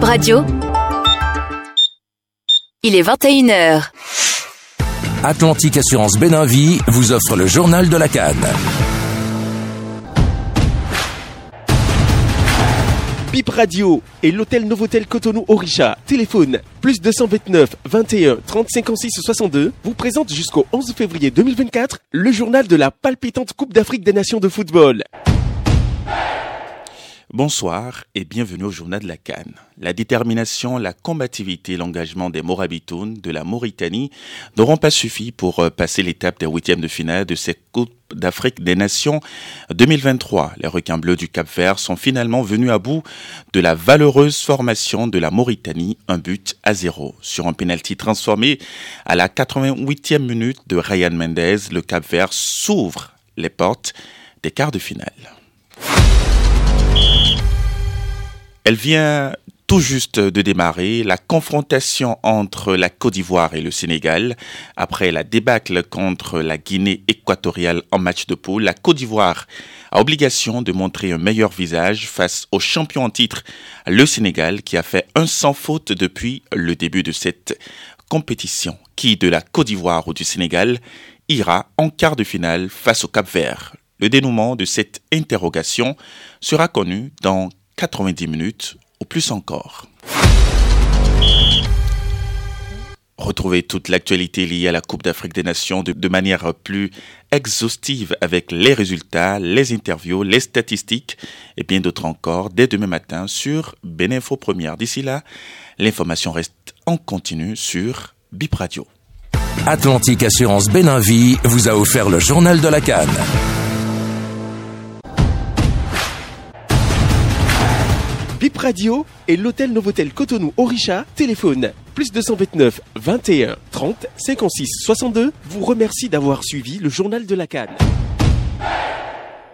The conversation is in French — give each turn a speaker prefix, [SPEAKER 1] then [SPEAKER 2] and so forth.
[SPEAKER 1] Bip Radio. Il est 21h.
[SPEAKER 2] Atlantique Assurance Béninvie vous offre le journal de la Cannes.
[SPEAKER 3] Bip Radio et l'hôtel Novotel Cotonou Orisha, téléphone plus 229 21 30 56 62, vous présente jusqu'au 11 février 2024 le journal de la palpitante Coupe d'Afrique des Nations de football.
[SPEAKER 4] Bonsoir et bienvenue au journal de la Cannes. La détermination, la combativité, l'engagement des Morabitounes de la Mauritanie n'auront pas suffi pour euh, passer l'étape des huitièmes de finale de cette Coupe d'Afrique des Nations 2023. Les requins bleus du Cap Vert sont finalement venus à bout de la valeureuse formation de la Mauritanie, un but à zéro. Sur un penalty transformé à la 88e minute de Ryan Mendez, le Cap Vert s'ouvre les portes des quarts de finale. Elle vient tout juste de démarrer la confrontation entre la Côte d'Ivoire et le Sénégal. Après la débâcle contre la Guinée équatoriale en match de poule, la Côte d'Ivoire a obligation de montrer un meilleur visage face au champion en titre, le Sénégal, qui a fait un sans faute depuis le début de cette compétition. Qui de la Côte d'Ivoire ou du Sénégal ira en quart de finale face au Cap Vert Le dénouement de cette interrogation sera connu dans 90 minutes ou plus encore. Retrouvez toute l'actualité liée à la Coupe d'Afrique des Nations de, manière plus exhaustive avec les résultats, les interviews, les statistiques et bien d'autres encore dès demain matin sur Beninfo Première. D'ici là, l'information reste en continu sur Bip Radio.
[SPEAKER 2] Atlantique Assurance Béninvie vous a offert le journal de la Cannes.
[SPEAKER 3] Bip Radio et l'hôtel Novotel Cotonou Orisha, téléphone plus 229 21 30 56 62 vous remercie d'avoir suivi le journal de la Cannes.